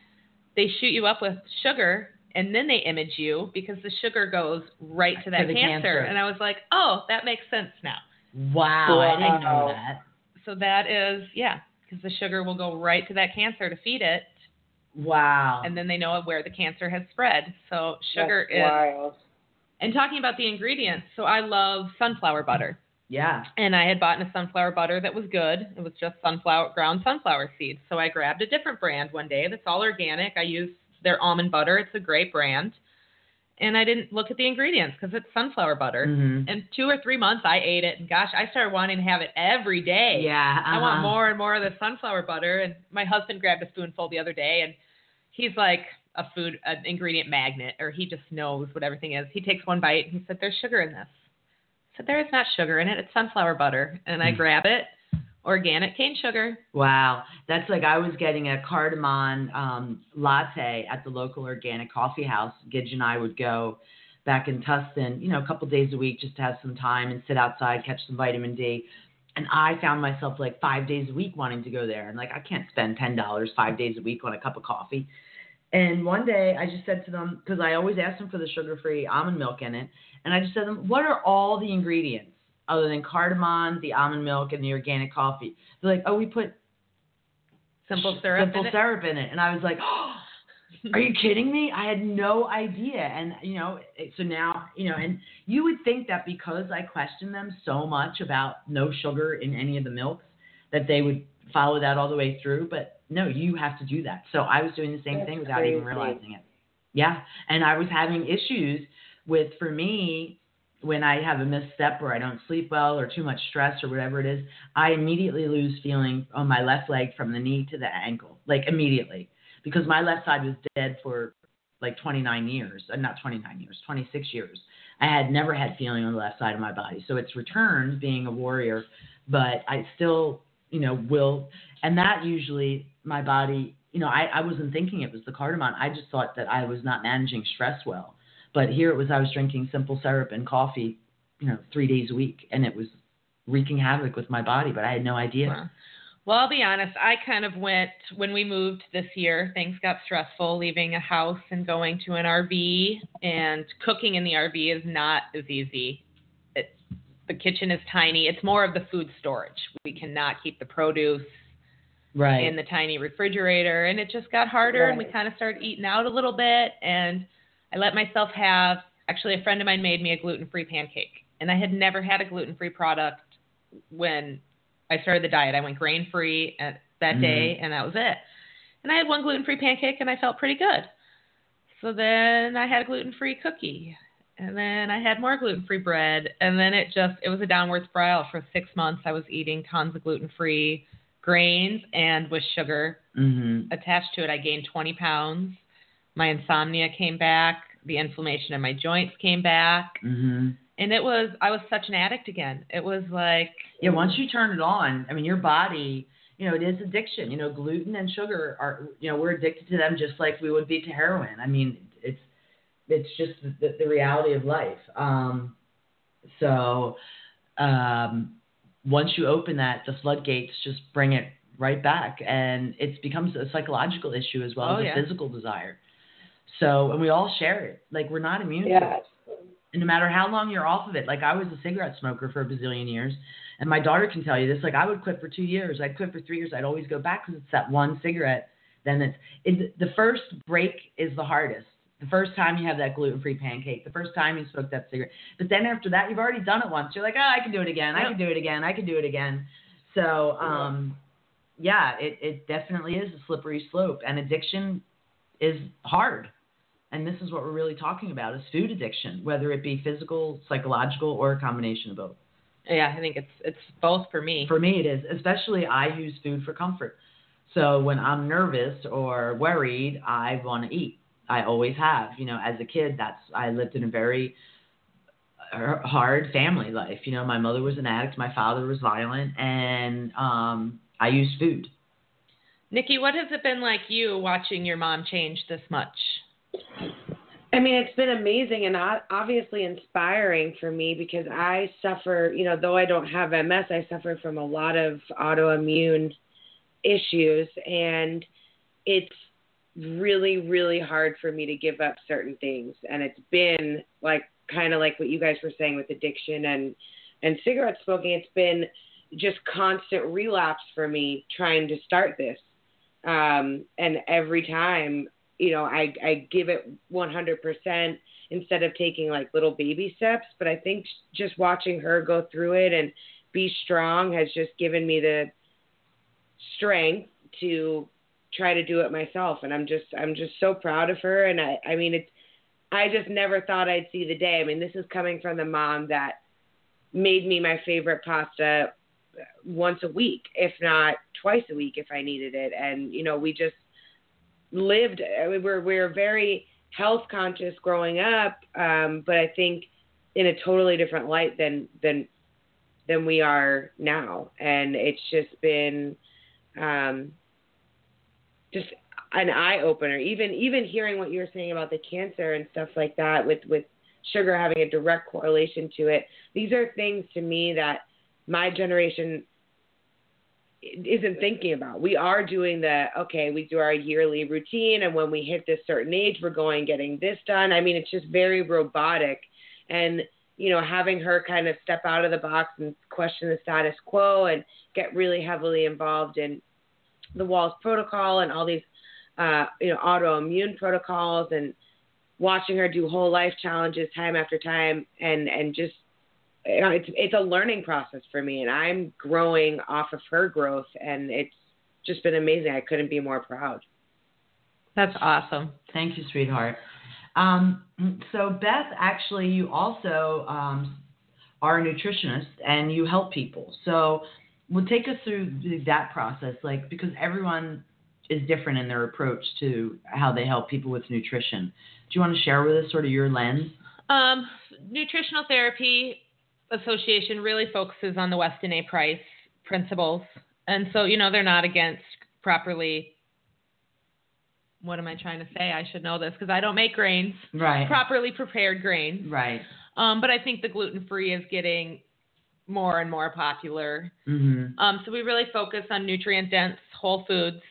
they shoot you up with sugar and then they image you because the sugar goes right to that the cancer. And I was like, oh, that makes sense now. Wow, I didn't know that. So that is, yeah, because the sugar will go right to that cancer to feed it. Wow. And then they know where the cancer has spread. So sugar That's is. wild. And talking about the ingredients, so I love sunflower butter. Yeah. and I had bought a sunflower butter that was good. It was just sunflower ground sunflower seeds. So I grabbed a different brand one day that's all organic. I use their almond butter. It's a great brand. And I didn't look at the ingredients because it's sunflower butter. hmm And two or three months I ate it and gosh, I started wanting to have it every day. Yeah. I want uh-huh. more and more of the sunflower butter. And my husband grabbed a spoonful the other day, and he's like a food an ingredient magnet, or he just knows what everything is. He takes one bite and he said, "There's sugar in this." Said, "There is not sugar in it. It's sunflower butter." And I Mm. grab it, organic cane sugar. Wow, that's like I was getting a cardamom um, latte at the local organic coffee house. Gidge and I would go back in Tustin, you know, a couple days a week just to have some time and sit outside, catch some vitamin D. And I found myself like five days a week wanting to go there. And like, I can't spend ten dollars five days a week on a cup of coffee. And one day I just said to them, because I always ask them for the sugar-free almond milk in it, and I just said to them, what are all the ingredients other than cardamom, the almond milk, and the organic coffee? They're like, oh, we put Simple syrup simple in it. syrup in it. And I was like, oh, are you kidding me? I had no idea. And, you know, so now, you know, and you would think that because I questioned them so much about no sugar in any of the milks, that they would follow that all the way through. But no, you have to do that. So I was doing the same That's thing without even realizing it. Yeah. And I was having issues with, for me, when I have a misstep or I don't sleep well or too much stress or whatever it is, I immediately lose feeling on my left leg from the knee to the ankle, like immediately, because my left side was dead for like 29 years, uh, not 29 years, 26 years. I had never had feeling on the left side of my body, so it's returned being a warrior, but I still, you know, will, and that usually my body, you know, I, I wasn't thinking it was the cardamom. I just thought that I was not managing stress well. But here it was, I was drinking simple syrup and coffee, you know, three days a week, and it was wreaking havoc with my body, but I had no idea. Well, I'll be honest. I kind of went when we moved this year. Things got stressful, leaving a house and going to an RV, and cooking in the RV is not as easy. The kitchen is tiny. It's more of the food storage. We cannot keep the produce Right. in the tiny refrigerator, and it just got harder. And we kind of started eating out a little bit, and I let myself have. Actually, a friend of mine made me a gluten-free pancake, and I had never had a gluten-free product when I started the diet. I went grain-free at that Mhm. day, and that was it. And I had one gluten-free pancake, and I felt pretty good. So then I had a gluten-free cookie, and then I had more gluten-free bread, and then it just it was a downward spiral. For six months, I was eating tons of gluten-free grains and with sugar hmm attached to it. I gained 20 pounds. My insomnia came back. The inflammation in my joints came back. hmm And it was, I was such an addict again. It was like, Yeah, once you turn it on, I mean, your body, you know, it is addiction. You know, gluten and sugar are, you know, we're addicted to them just like we would be to heroin. I mean, it's just the, the reality of life. Um, so um, once you open that, the floodgates just bring it right back, and it becomes a psychological issue as well Oh, as a yeah. physical desire. So, and we all share it. Like we're not immune to it and no matter how long you're off of it, like I was a cigarette smoker for a bazillion years, and my daughter can tell you this. Like I would quit for two years, I'd quit for three years, I'd always go back because it's that one cigarette. Then it's it, the first break is the hardest. The first time you have that gluten-free pancake, the first time you smoke that cigarette, but then after that, you've already done it once. You're like, oh, I can do it again. I can do it again. I can do it again. So, um, yeah, it, it definitely is a slippery slope, and addiction is hard and this is what we're really talking about is food addiction whether it be physical psychological or a combination of both yeah, I think it's it's both for me. for me it is especially i use food for comfort So when I'm nervous or worried, I want to eat. I always have. You know, as a kid, that's I lived in a very uh, hard family life. You know, my mother was an addict, my father was violent, and um, I used food. Nikki, what has it been like you watching your mom change this much? I mean, it's been amazing and o- obviously inspiring for me because I suffer, you know, though I don't have MS, I suffer from a lot of autoimmune issues. And it's really, really hard for me to give up certain things. And it's been like kind of like what you guys were saying with addiction and, and cigarette smoking. It's been just constant relapse for me trying to start this. Um, and every time you know, I I give it 100% instead of taking like little baby steps. But I think just watching her go through it and be strong has just given me the strength to try to do it myself. And I'm just I'm just so proud of her. And I I mean it's I just never thought I'd see the day. I mean this is coming from the mom that made me my favorite pasta once a week, if not twice a week if I needed it. And you know we just lived we're we're very health conscious growing up um but i think in a totally different light than than than we are now and it's just been um just an eye opener even even hearing what you were saying about the cancer and stuff like that with with sugar having a direct correlation to it these are things to me that my generation isn't thinking about. We are doing the okay, we do our yearly routine, and when we hit this certain age, we're going getting this done. I mean, it's just very robotic, and you know, having her kind of step out of the box and question the status quo and get really heavily involved in the Wahls protocol and all these, uh, you know, autoimmune protocols and watching her do whole life challenges time after time and and just you know, it's it's a learning process for me, and I'm growing off of her growth, and it's just been amazing. I couldn't be more proud. That's awesome. Thank you, sweetheart. Um, so Beth, actually, you also um, are a nutritionist and you help people. So, well, take us through that process, like because everyone is different in their approach to how they help people with nutrition. Do you want to share with us sort of your lens? Um, nutritional therapy association really focuses on the Weston A. Price principles, and so you know they're not against properly. What am I trying to say? I should know this because I don't make grains. Right. Properly prepared grains. Right. Um, but I think the gluten free is getting more and more popular. Mm-hmm. Um, so we really focus on nutrient dense whole foods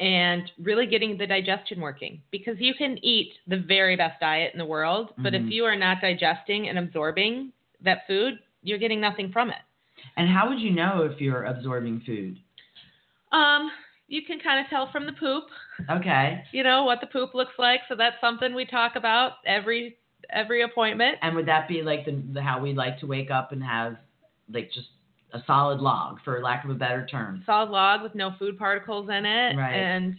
and really getting the digestion working because you can eat the very best diet in the world, but Mhm. if you are not digesting and absorbing that food, you're getting nothing from it. And how would you know if you're absorbing food? Um, you can kind of tell from the poop, Okay. you know, what the poop looks like. So that's something we talk about every every appointment. And would that be like the, the how we like to wake up and have like just a solid log, for lack of a better term? Solid log with no food particles in it Right. and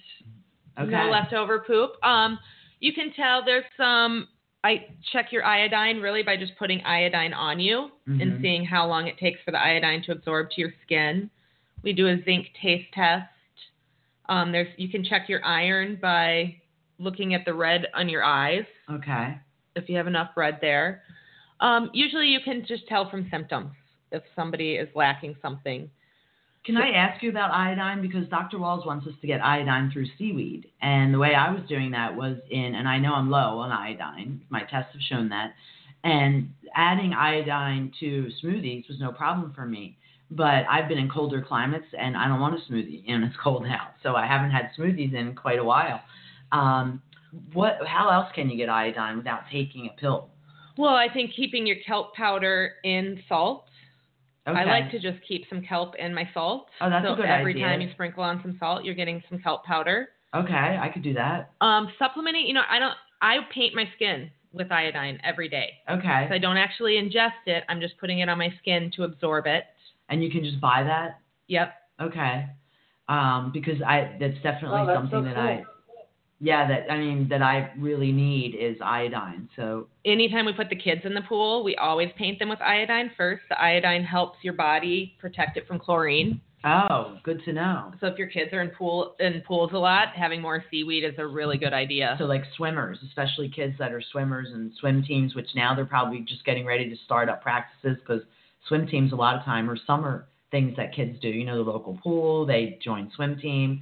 Okay. no leftover poop. Um, you can tell there's some. I check your iodine really by just putting iodine on you Mhm. and seeing how long it takes for the iodine to absorb to your skin. We do a zinc taste test. Um, there's you can check your iron by looking at the red on your eyes Okay. if you have enough red there. Um, usually you can just tell from symptoms if somebody is lacking something. Can I ask you about iodine? Because Dr. Wahls wants us to get iodine through seaweed. And the way I was doing that was in, and I know I'm low on iodine, my tests have shown that. And adding iodine to smoothies was no problem for me. But I've been in colder climates and I don't want a smoothie, and it's cold out. So I haven't had smoothies in quite a while. Um, what? How else can you get iodine without taking a pill? Well, I think keeping your kelp powder in salt. Okay. I like to just keep some kelp in my salt. Oh, that's a so good every idea. time you sprinkle on some salt, you're getting some kelp powder. Okay, I could do that. Um, supplementing, you know, I don't. I paint my skin with iodine every day. Okay. So I don't actually ingest it. I'm just putting it on my skin to absorb it. And you can just buy that. Yep. Okay. Um, because I that's definitely Oh, that's something so that I yeah, that I mean that I really need is iodine. So Anytime we put the kids in the pool, we always paint them with iodine first. The iodine helps your body protect it from chlorine. Oh, good to know. So if your kids are in pool in pools a lot, having more seaweed is a really good idea. So like swimmers, especially kids that are swimmers and swim teams, which now they're probably just getting ready to start up practices because swim teams a lot of time are summer things that kids do. You know, the local pool, they join swim team.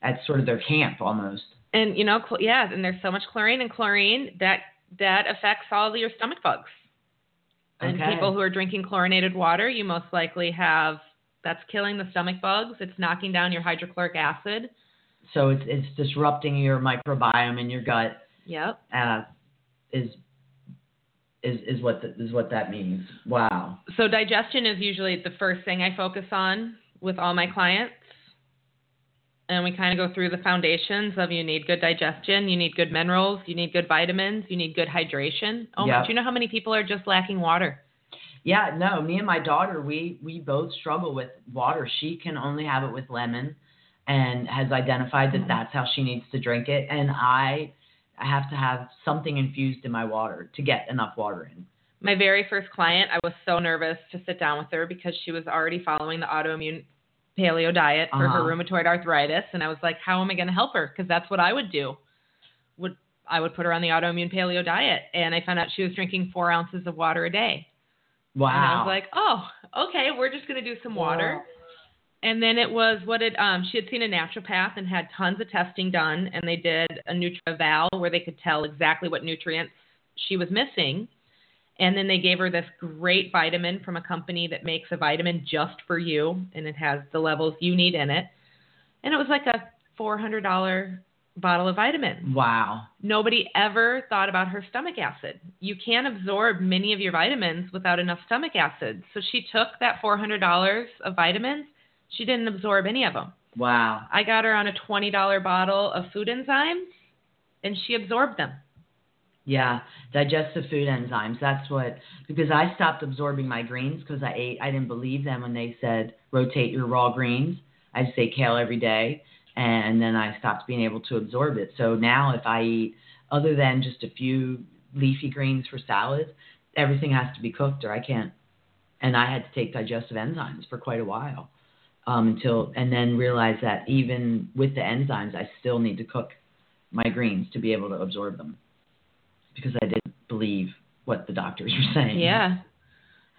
That's sort of their camp almost. And you know, cl- yeah, and there's so much chlorine and chlorine that that affects all of your stomach bugs. And people who are drinking chlorinated water, you most likely have that's killing the stomach bugs. It's knocking down your hydrochloric acid. So it's it's disrupting your microbiome in your gut. Yep. Uh, is is is what the, is what that means. Wow. So digestion is usually the first thing I focus on with all my clients. And we kind of go through the foundations of you need good digestion, you need good minerals, you need good vitamins, you need good hydration. Oh, Yeah. do you know how many people are just lacking water? Yeah, no, me and my daughter, we we both struggle with water. She can only have it with lemon and has identified that mm-hmm. that's how she needs to drink it and I I have to have something infused in my water to get enough water in. My very first client, I was so nervous to sit down with her because she was already following the autoimmune paleo diet for her Uh-huh. rheumatoid arthritis and I was like, how am I going to help her? Cuz that's what I would do. Would I would put her on the autoimmune paleo diet and I found out she was drinking 4 ounces of water a day. Wow. And I was like, oh, okay, we're just going to do some water. And then it was what it um she had seen a naturopath and had tons of testing done and they did a NutrEval where they could tell exactly what nutrients she was missing. And then they gave her this great vitamin from a company that makes a vitamin just for you and it has the levels you need in it. And it was like a $400 bottle of vitamin Wow. nobody ever thought about her stomach acid. You can't absorb many of your vitamins without enough stomach acid. So she took that $400 of vitamins. She didn't absorb any of them. Wow. I got her on a $20 bottle of food enzymes and she absorbed them. Yeah, digestive food enzymes. That's what because I stopped absorbing my greens because I ate. I didn't believe them when they said rotate your raw greens. I just ate kale every day, and then I stopped being able to absorb it. So now, if I eat other than just a few leafy greens for salads, everything has to be cooked, or I can't. And I had to take digestive enzymes for quite a while um, until, and then realized that even with the enzymes, I still need to cook my greens to be able to absorb them because I didn't believe what the doctors were saying. Yeah.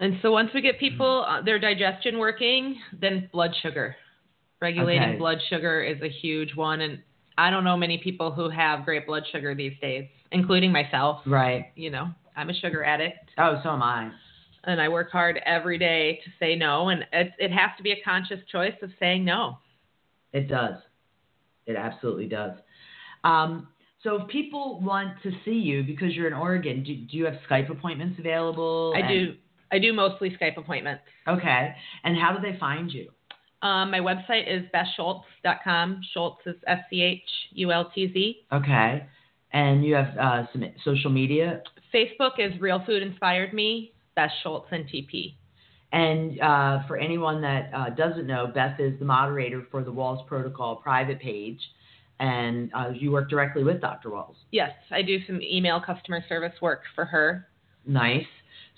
And so once we get people uh, their digestion working, then blood sugar. Regulating Okay. blood sugar is a huge one and I don't know many people who have great blood sugar these days, including myself. Right. You know, I'm a sugar addict Oh, so am I. and I work hard every day to say no and it it has to be a conscious choice of saying no. It does. It absolutely does. Um, so if people want to see you because you're in Oregon, do, do you have Skype appointments available? I And- do I do mostly Skype appointments. Okay. And how do they find you? Um, my website is bethschultz.com. Schultz is S C H U L T Z. Okay. And you have uh, some social media. Facebook is Real Food Inspired Me, Beth Schultz and TP. And uh, for anyone that uh, doesn't know, Beth is the moderator for the Wahls Protocol private page. And uh, you work directly with Dr. Wahls. Yes, I do some email customer service work for her. Nice.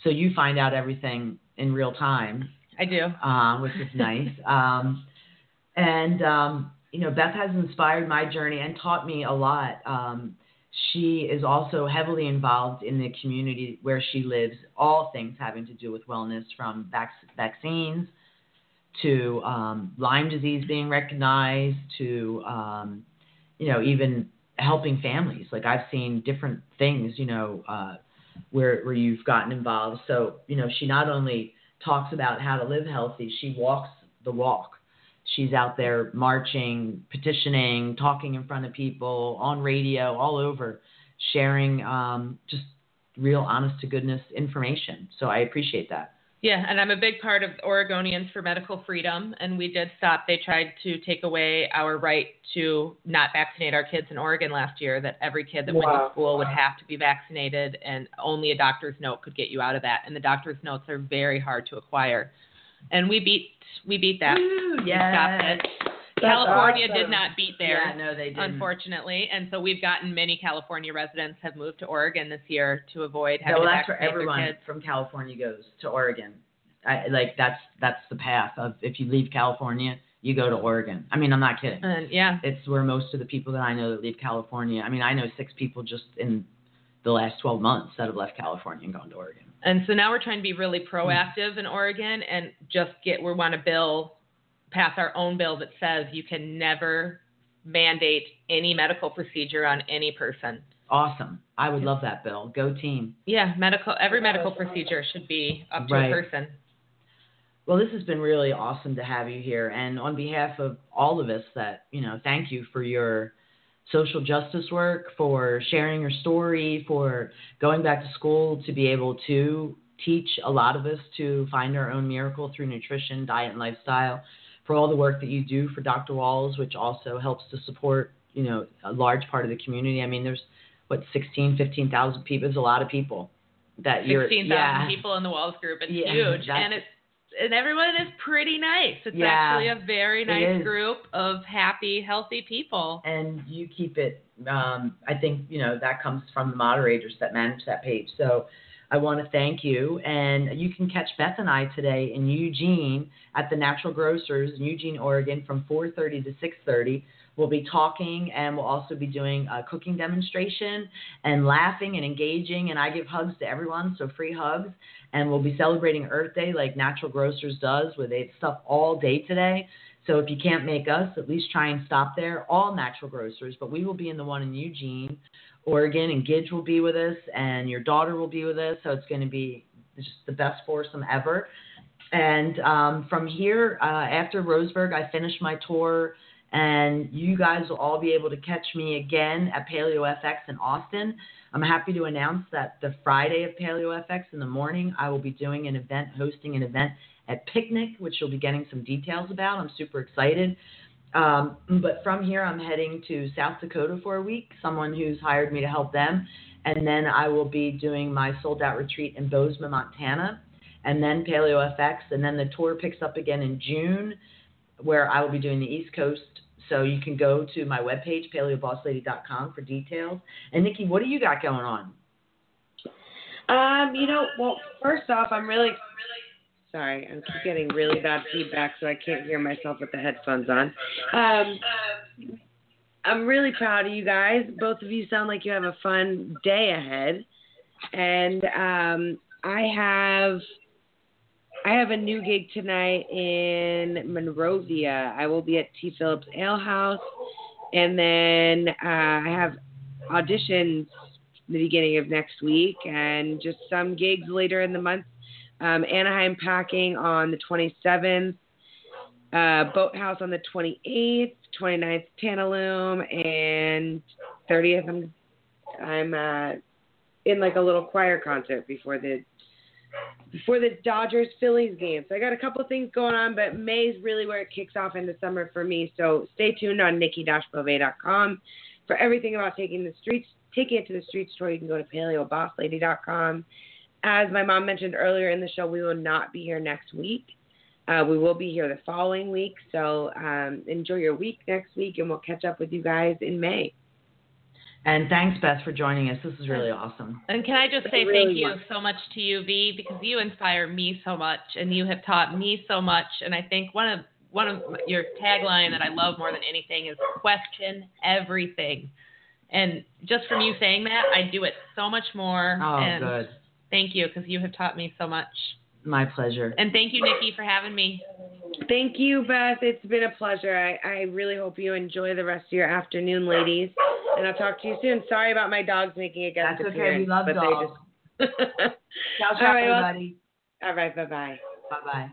So you find out everything in real time, I do. uh, which is nice. um, and um, you know, Beth has inspired my journey and taught me a lot. Um, she is also heavily involved in the community where she lives, all things having to do with wellness, from vac- vaccines to um, Lyme disease being recognized to um, you know even helping families. Like I've seen different things, you know, uh, where where you've gotten involved. So you know, she not only talks about how to live healthy, she walks the walk. She's out there marching, petitioning, talking in front of people, on radio, all over, sharing um, just real honest to goodness information. So I appreciate that. Yeah, and I'm a big part of Oregonians for Medical Freedom, and we did stop. They tried to take away our right to not vaccinate our kids in Oregon last year. That every kid that went to school would have to be vaccinated, and only a doctor's note could get you out of that. And the doctor's notes are very hard to acquire, and we beat we beat that. Woo, We stopped it. California awesome. did not beat theirs. Yeah, no, they didn't. unfortunately. And so we've gotten many California residents have moved to Oregon this year to avoid having well, that's where everyone from California goes to Oregon. I, like that's that's the path of if you leave California, you go to Oregon. I mean, I'm not kidding. And yeah, It's where most of the people that I know that leave California. I mean, I know six people just in the last 12 months that have left California and gone to Oregon. and so now we're trying to be really proactive in Oregon and just get we want a bill pass our own bill that says you can never mandate any medical procedure on any person. Awesome. I would love that, Bill. Go team. Yeah, medical every medical procedure should be up to Right. a person. Well, this has been really awesome to have you here. And on behalf of all of us that, you know, thank you for your social justice work, for sharing your story, for going back to school to be able to teach a lot of us to find our own miracle through nutrition, diet, and lifestyle, for all the work that you do for Dr. Wahls, which also helps to support, you know, a large part of the community. I mean, there's what 16, 15,000 people. There's a lot of people that you're Sixteen thousand yeah. people in the Wahls group. It's Yeah, huge, and it's and everyone is pretty nice. It's Yeah, actually a very nice group of happy, healthy people. and you keep it. Um, I think you know that comes from the moderators that manage that page. So I want to thank you, and you can catch Beth and I today in Eugene at the Natural Grocers in Eugene, Oregon, from 4:30 to 6:30. We'll be talking, and we'll also be doing a cooking demonstration and laughing and engaging. And I give hugs to everyone, so free hugs. And we'll be celebrating Earth Day like Natural Grocers does, where they have stuff all day today. So if you can't make us, at least try and stop there. All natural grocers, but we will be in the one in Eugene, Oregon, and Gidge will be with us, and your daughter will be with us. So it's going to be just the best foursome ever. And um, from here, uh, after Roseburg, I finish my tour, and you guys will all be able to catch me again at Paleo FX in Austin. I'm happy to announce that the Friday of Paleo FX in the morning, I will be doing an event, hosting an event at Picnic, which you'll be getting some details about. I'm super excited. Um, but from here, I'm heading to South Dakota for a week, someone who's hired me to help them. And then I will be doing my sold out retreat in Bozeman, Montana, and then Paleo FX. And then the tour picks up again in June, where I will be doing the East Coast. So you can go to my webpage, paleobosslady.com, for details. And Nikki, what do you got going on? Um, you know, well, first off, I'm really sorry. I keep getting really bad feedback, so I can't hear myself with the headphones on. Um, I'm really proud of you guys. Both of you sound like you have a fun day ahead, and um, I have I have a new gig tonight in Monrovia. I will be at T. Phillips Ale House, and then uh, I have auditions the beginning of next week and just some gigs later in the month. Um, Anaheim Packing on the 27th, uh, Boathouse on the 28th, 29th Tantalum, and 30th. I'm I'm uh, in like a little choir concert before the before the Dodgers Phillies game. So I got a couple things going on, but May's really where it kicks off into summer for me. So stay tuned on nikki-bove.com for everything about taking the streets, taking it to the street store. You can go to paleobosslady.com. As my mom mentioned earlier in the show, we will not be here next week. Uh, we will be here the following week. So um, enjoy your week next week, and we'll catch up with you guys in May. And thanks, Beth, for joining us. This is really awesome. And can I just say really thank you was. so much to you, V, because you inspire me so much, and you have taught me so much. And I think one of one of your tagline that I love more than anything is question everything. And just from you saying that, I do it so much more. Oh, and good. Thank you, because you have taught me so much. My pleasure. And thank you, Nikki, for having me. Thank you, Beth. It's been a pleasure. I, I really hope you enjoy the rest of your afternoon, ladies. And I'll talk to you soon. Sorry about my dogs making a guest That's okay. appearance. We love but dogs. They just... Ciao, All ciao, right, well- everybody. All right, bye bye. Bye bye.